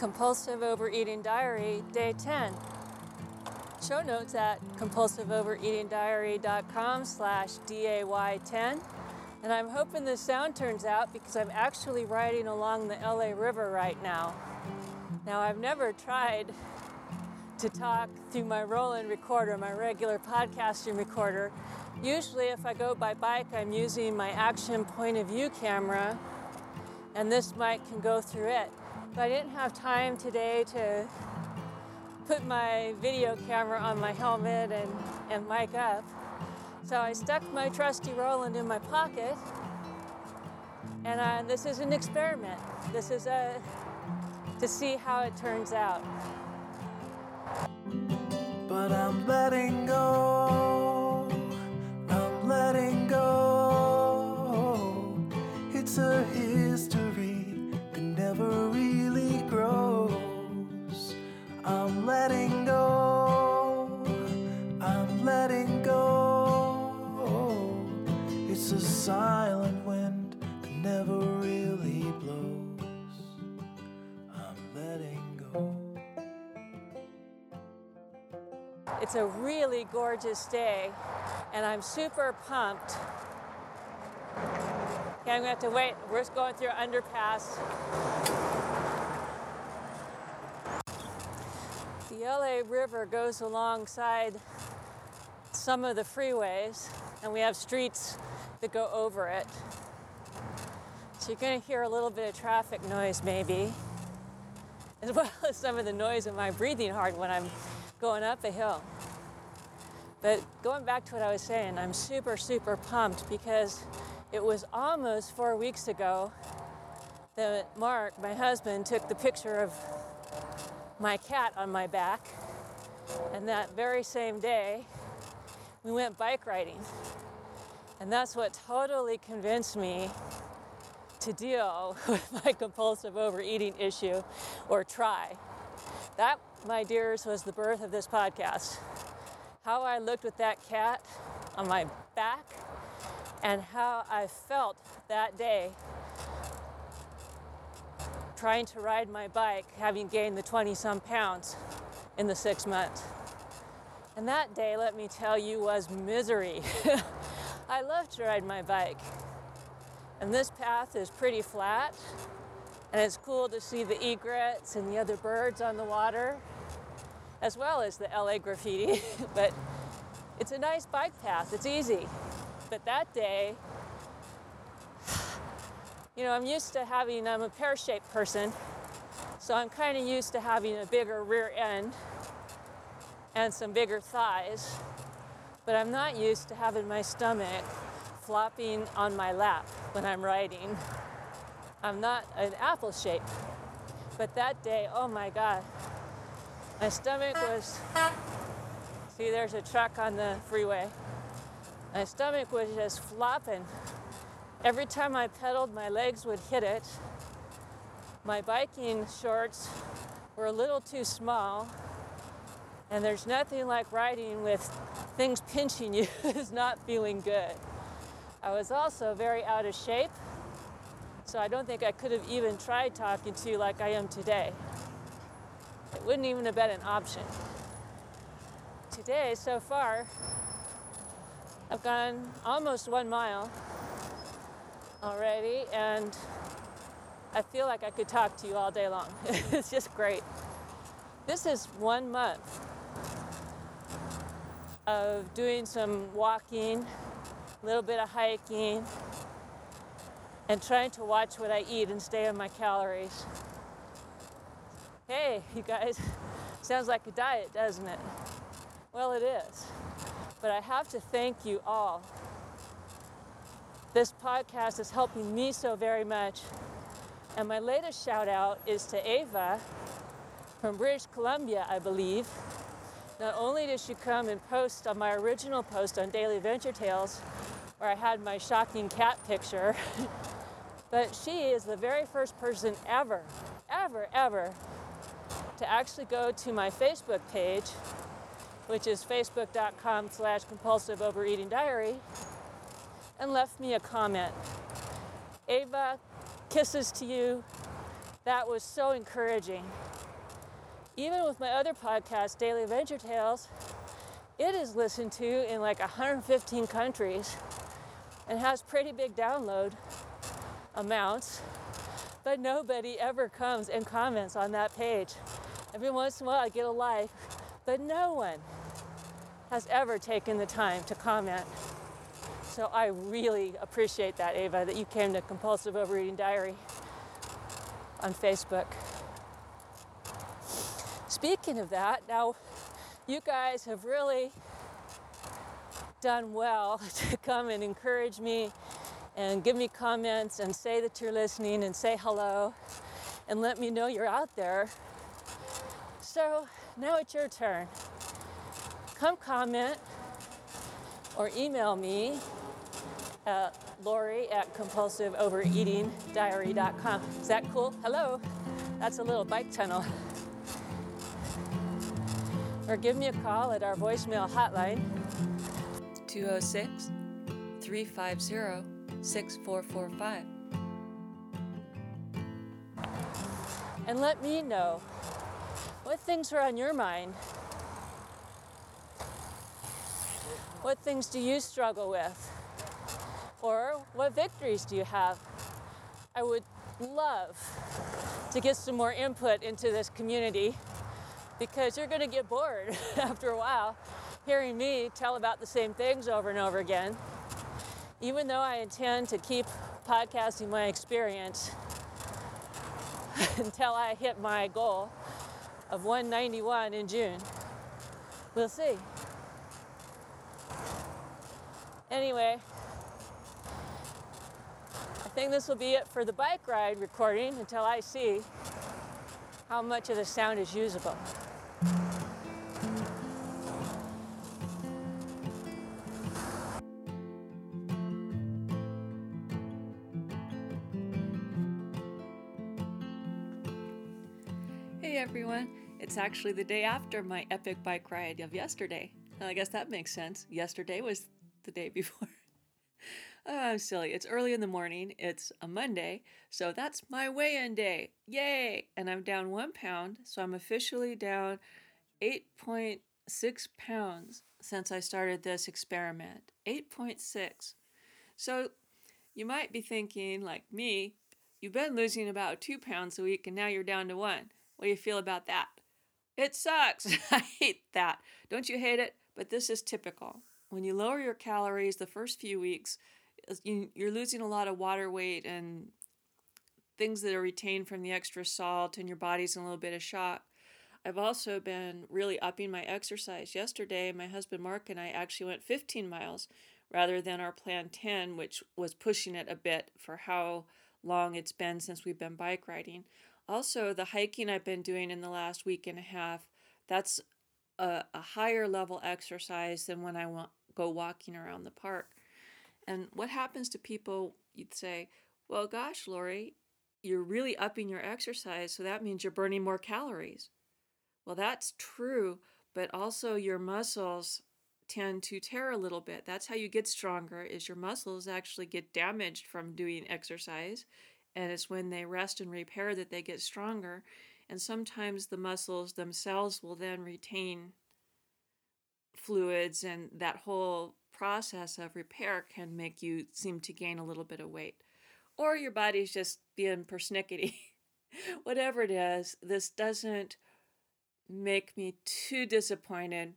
Compulsive Overeating Diary, Day 10. Show notes at compulsiveovereatingdiary.com slash DAY10. And I'm hoping the sound turns out because I'm actually riding along the LA River right now. Now, I've never tried to talk through my Roland recorder, my regular podcasting recorder. Usually, if I go by bike, I'm using my action point of view camera, and this mic can go through it. But I didn't have time today to put my video camera on my helmet and, and mic up. So I stuck my trusty Roland in my pocket, and uh, this is an experiment. This is a to see how it turns out but I'm letting go. It's a really gorgeous day, and I'm super pumped. Okay, I'm gonna have to wait. We're just going through underpass. The LA River goes alongside some of the freeways, and we have streets that go over it. So you're gonna hear a little bit of traffic noise, maybe, as well as some of the noise of my breathing hard when I'm going up a hill. But going back to what I was saying, I'm super, super pumped because it was almost four weeks ago that Mark, my husband, took the picture of my cat on my back. And that very same day, we went bike riding. And that's what totally convinced me to deal with my compulsive overeating issue or try. That, my dears, was the birth of this podcast. How I looked with that cat on my back and how I felt that day trying to ride my bike, having gained the 20 some pounds in the six months. And that day, let me tell you, was misery. I love to ride my bike. And this path is pretty flat, and it's cool to see the egrets and the other birds on the water, as well as the LA graffiti. but it's a nice bike path, it's easy. But that day, you know, I'm used to having, I'm a pear shaped person, so I'm kind of used to having a bigger rear end and some bigger thighs, but I'm not used to having my stomach flopping on my lap when I'm riding. I'm not an apple shape. But that day, oh my God, my stomach was. See, there's a truck on the freeway. My stomach was just flopping. Every time I pedaled, my legs would hit it. My biking shorts were a little too small. And there's nothing like riding with things pinching you is not feeling good. I was also very out of shape. So I don't think I could have even tried talking to you like I am today. Wouldn't even have been an option. Today, so far, I've gone almost one mile already, and I feel like I could talk to you all day long. it's just great. This is one month of doing some walking, a little bit of hiking, and trying to watch what I eat and stay on my calories. Hey, you guys, sounds like a diet, doesn't it? Well, it is. But I have to thank you all. This podcast is helping me so very much. And my latest shout out is to Ava from British Columbia, I believe. Not only did she come and post on my original post on Daily Adventure Tales, where I had my shocking cat picture, but she is the very first person ever, ever, ever to actually go to my Facebook page, which is facebook.com slash compulsive overeating diary, and left me a comment. Ava, kisses to you. that was so encouraging. Even with my other podcast, Daily Adventure Tales, it is listened to in like 115 countries and has pretty big download amounts, but nobody ever comes and comments on that page. Every once in a while I get a like, but no one has ever taken the time to comment. So I really appreciate that, Ava, that you came to Compulsive Overeating Diary on Facebook. Speaking of that, now you guys have really done well to come and encourage me and give me comments and say that you're listening and say hello and let me know you're out there. So now it's your turn. Come comment or email me at Lori at compulsiveovereatingdiary.com. Is that cool? Hello? That's a little bike tunnel. Or give me a call at our voicemail hotline 206 350 6445. And let me know what things are on your mind. What things do you struggle with? Or what victories do you have? I would love to get some more input into this community because you're going to get bored after a while hearing me tell about the same things over and over again. Even though I intend to keep podcasting my experience until I hit my goal of 191 in June. We'll see. Anyway, I think this will be it for the bike ride recording until I see how much of the sound is usable. Everyone, it's actually the day after my epic bike ride of yesterday. I guess that makes sense. Yesterday was the day before. oh, I'm silly. It's early in the morning. It's a Monday, so that's my weigh in day. Yay! And I'm down one pound, so I'm officially down 8.6 pounds since I started this experiment. 8.6. So you might be thinking, like me, you've been losing about two pounds a week and now you're down to one. What do you feel about that? It sucks. I hate that. Don't you hate it? But this is typical. When you lower your calories the first few weeks, you're losing a lot of water weight and things that are retained from the extra salt, and your body's in a little bit of shock. I've also been really upping my exercise. Yesterday, my husband Mark and I actually went 15 miles rather than our plan 10, which was pushing it a bit for how long it's been since we've been bike riding. Also, the hiking I've been doing in the last week and a half, that's a, a higher level exercise than when I want, go walking around the park. And what happens to people, you'd say, well, gosh, Lori, you're really upping your exercise, so that means you're burning more calories. Well, that's true, but also your muscles tend to tear a little bit. That's how you get stronger is your muscles actually get damaged from doing exercise and it's when they rest and repair that they get stronger. And sometimes the muscles themselves will then retain fluids, and that whole process of repair can make you seem to gain a little bit of weight. Or your body's just being persnickety. Whatever it is, this doesn't make me too disappointed.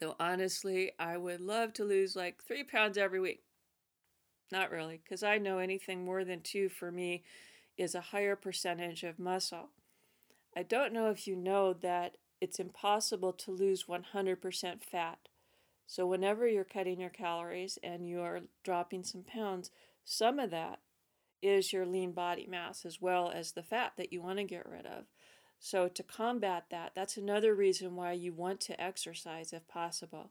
Though honestly, I would love to lose like three pounds every week. Not really, because I know anything more than two for me is a higher percentage of muscle. I don't know if you know that it's impossible to lose 100% fat. So, whenever you're cutting your calories and you are dropping some pounds, some of that is your lean body mass as well as the fat that you want to get rid of. So, to combat that, that's another reason why you want to exercise if possible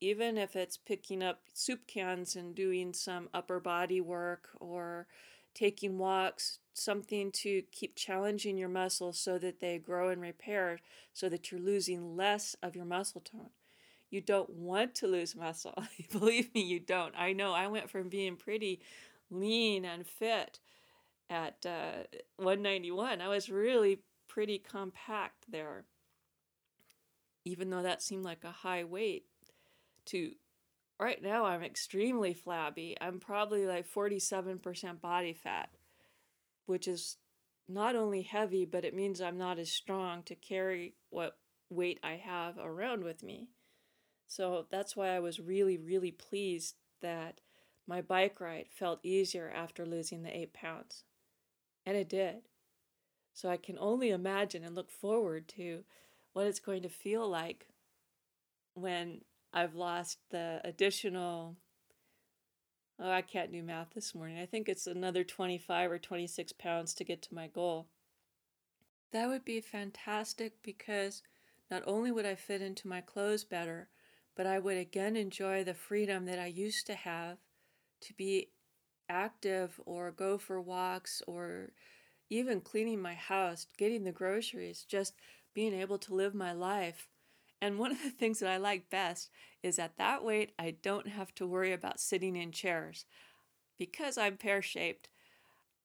even if it's picking up soup cans and doing some upper body work or taking walks, something to keep challenging your muscles so that they grow and repair so that you're losing less of your muscle tone. You don't want to lose muscle. Believe me, you don't. I know I went from being pretty lean and fit at uh, 191. I was really pretty compact there, even though that seemed like a high weight. To right now, I'm extremely flabby. I'm probably like 47% body fat, which is not only heavy, but it means I'm not as strong to carry what weight I have around with me. So that's why I was really, really pleased that my bike ride felt easier after losing the eight pounds. And it did. So I can only imagine and look forward to what it's going to feel like when I've lost the additional. Oh, I can't do math this morning. I think it's another 25 or 26 pounds to get to my goal. That would be fantastic because not only would I fit into my clothes better, but I would again enjoy the freedom that I used to have to be active or go for walks or even cleaning my house, getting the groceries, just being able to live my life. And one of the things that I like best is at that weight, I don't have to worry about sitting in chairs. Because I'm pear shaped,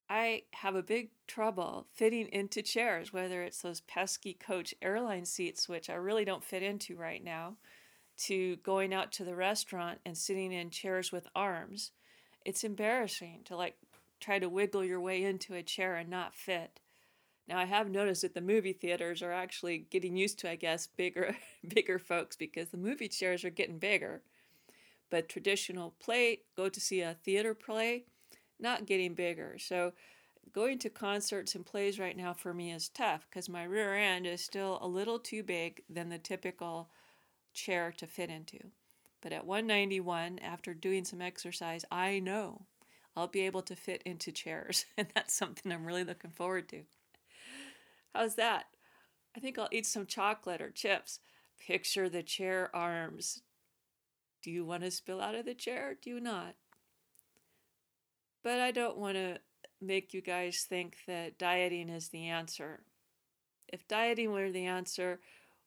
I have a big trouble fitting into chairs, whether it's those pesky coach airline seats, which I really don't fit into right now, to going out to the restaurant and sitting in chairs with arms it's embarrassing to like try to wiggle your way into a chair and not fit. Now I have noticed that the movie theaters are actually getting used to, I guess, bigger bigger folks because the movie chairs are getting bigger. But traditional play, go to see a theater play, not getting bigger. So going to concerts and plays right now for me is tough because my rear end is still a little too big than the typical chair to fit into. But at 191, after doing some exercise, I know I'll be able to fit into chairs. And that's something I'm really looking forward to. How's that? I think I'll eat some chocolate or chips. Picture the chair arms. Do you want to spill out of the chair? Do you not? But I don't want to make you guys think that dieting is the answer. If dieting were the answer,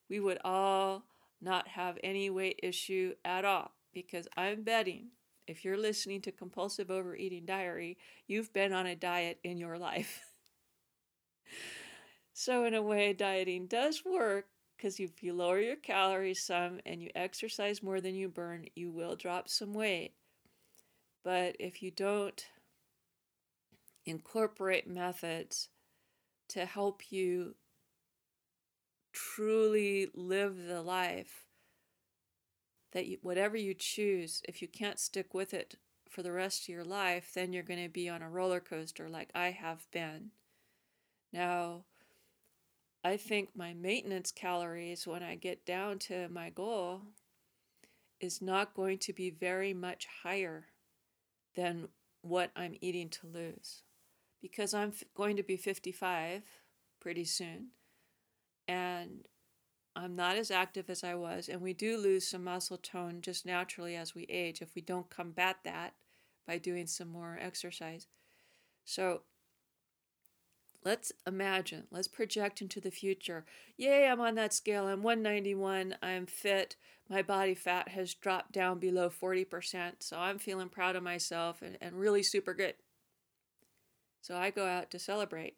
we would all not have any weight issue at all because I'm betting if you're listening to Compulsive Overeating Diary, you've been on a diet in your life. so, in a way, dieting does work because if you lower your calories some and you exercise more than you burn, you will drop some weight. But if you don't incorporate methods to help you truly live the life that you, whatever you choose, if you can't stick with it for the rest of your life, then you're going to be on a roller coaster like I have been. Now, I think my maintenance calories when I get down to my goal is not going to be very much higher than what I'm eating to lose because I'm f- going to be 55 pretty soon and I'm not as active as I was, and we do lose some muscle tone just naturally as we age if we don't combat that by doing some more exercise. So let's imagine, let's project into the future. Yay, I'm on that scale. I'm 191. I'm fit. My body fat has dropped down below 40%. So I'm feeling proud of myself and, and really super good. So I go out to celebrate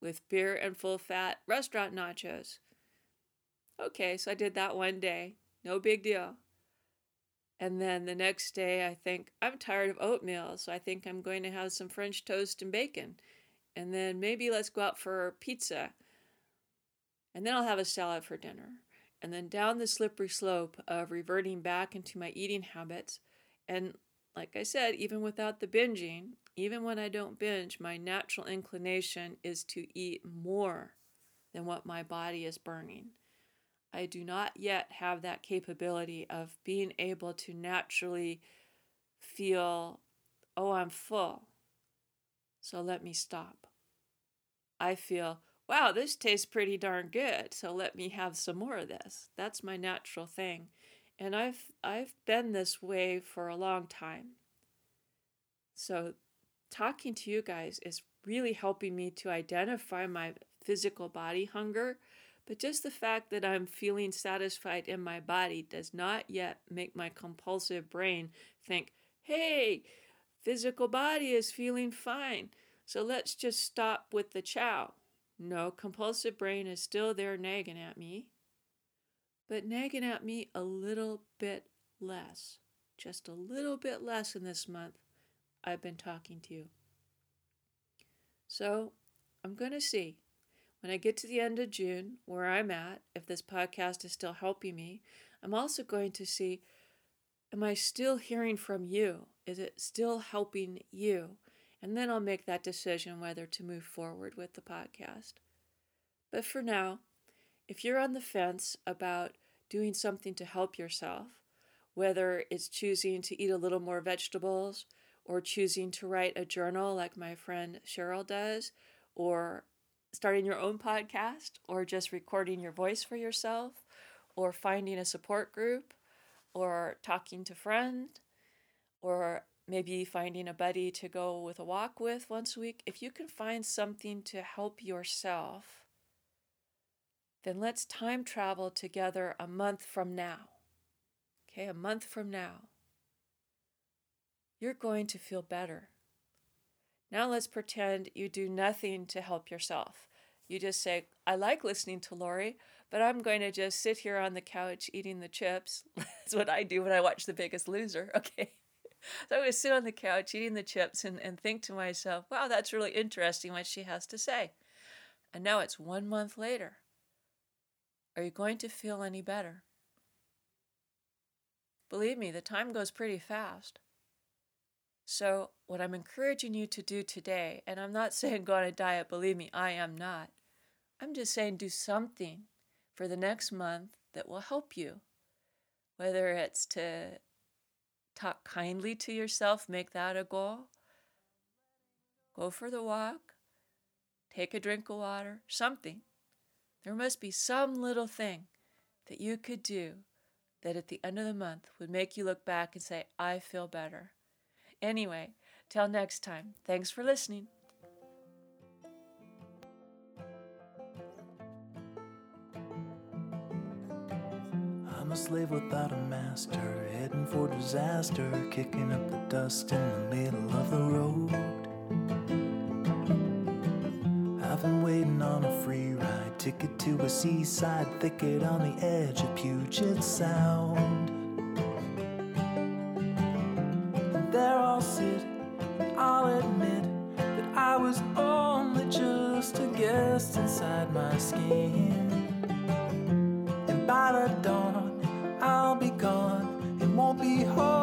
with beer and full fat restaurant nachos. Okay, so I did that one day. No big deal. And then the next day, I think I'm tired of oatmeal, so I think I'm going to have some French toast and bacon. And then maybe let's go out for pizza. And then I'll have a salad for dinner. And then down the slippery slope of reverting back into my eating habits. And like I said, even without the binging, even when I don't binge, my natural inclination is to eat more than what my body is burning. I do not yet have that capability of being able to naturally feel, oh, I'm full. So let me stop. I feel, wow, this tastes pretty darn good. So let me have some more of this. That's my natural thing. And I've I've been this way for a long time. So talking to you guys is really helping me to identify my physical body hunger. But just the fact that I'm feeling satisfied in my body does not yet make my compulsive brain think, hey, physical body is feeling fine. So let's just stop with the chow. No, compulsive brain is still there nagging at me, but nagging at me a little bit less. Just a little bit less in this month I've been talking to you. So I'm going to see when I get to the end of June where I'm at, if this podcast is still helping me. I'm also going to see am I still hearing from you? Is it still helping you? And then I'll make that decision whether to move forward with the podcast. But for now, if you're on the fence about doing something to help yourself, whether it's choosing to eat a little more vegetables or choosing to write a journal like my friend Cheryl does, or starting your own podcast, or just recording your voice for yourself, or finding a support group, or talking to friends, or maybe finding a buddy to go with a walk with once a week, if you can find something to help yourself, then let's time travel together a month from now. Okay, a month from now. You're going to feel better. Now let's pretend you do nothing to help yourself. You just say, I like listening to Lori, but I'm going to just sit here on the couch eating the chips. That's what I do when I watch The Biggest Loser. Okay. So I would sit on the couch eating the chips and, and think to myself, wow, that's really interesting what she has to say. And now it's one month later. Are you going to feel any better? Believe me, the time goes pretty fast. So, what I'm encouraging you to do today, and I'm not saying go on a diet, believe me, I am not. I'm just saying do something for the next month that will help you. Whether it's to talk kindly to yourself, make that a goal. Go for the walk, take a drink of water, something. There must be some little thing that you could do that at the end of the month would make you look back and say, I feel better. Anyway, till next time, thanks for listening. A slave without a master, heading for disaster, kicking up the dust in the middle of the road. I've been waiting on a free ride, ticket to a seaside thicket on the edge of Puget Sound. And there I'll sit, I'll admit that I was only just a guest inside my skin. And by the dawn, be gone and won't be holding